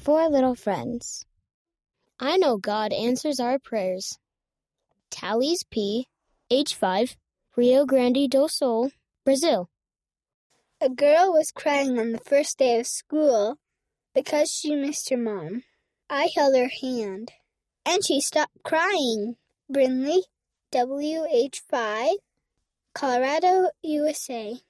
For little friends. I know God answers our prayers. Tallies P, age 5, Rio Grande do Sul, Brazil. A girl was crying on the first day of school because she missed her mom. I held her hand, and she stopped crying. Brinley, WH5, Colorado, USA.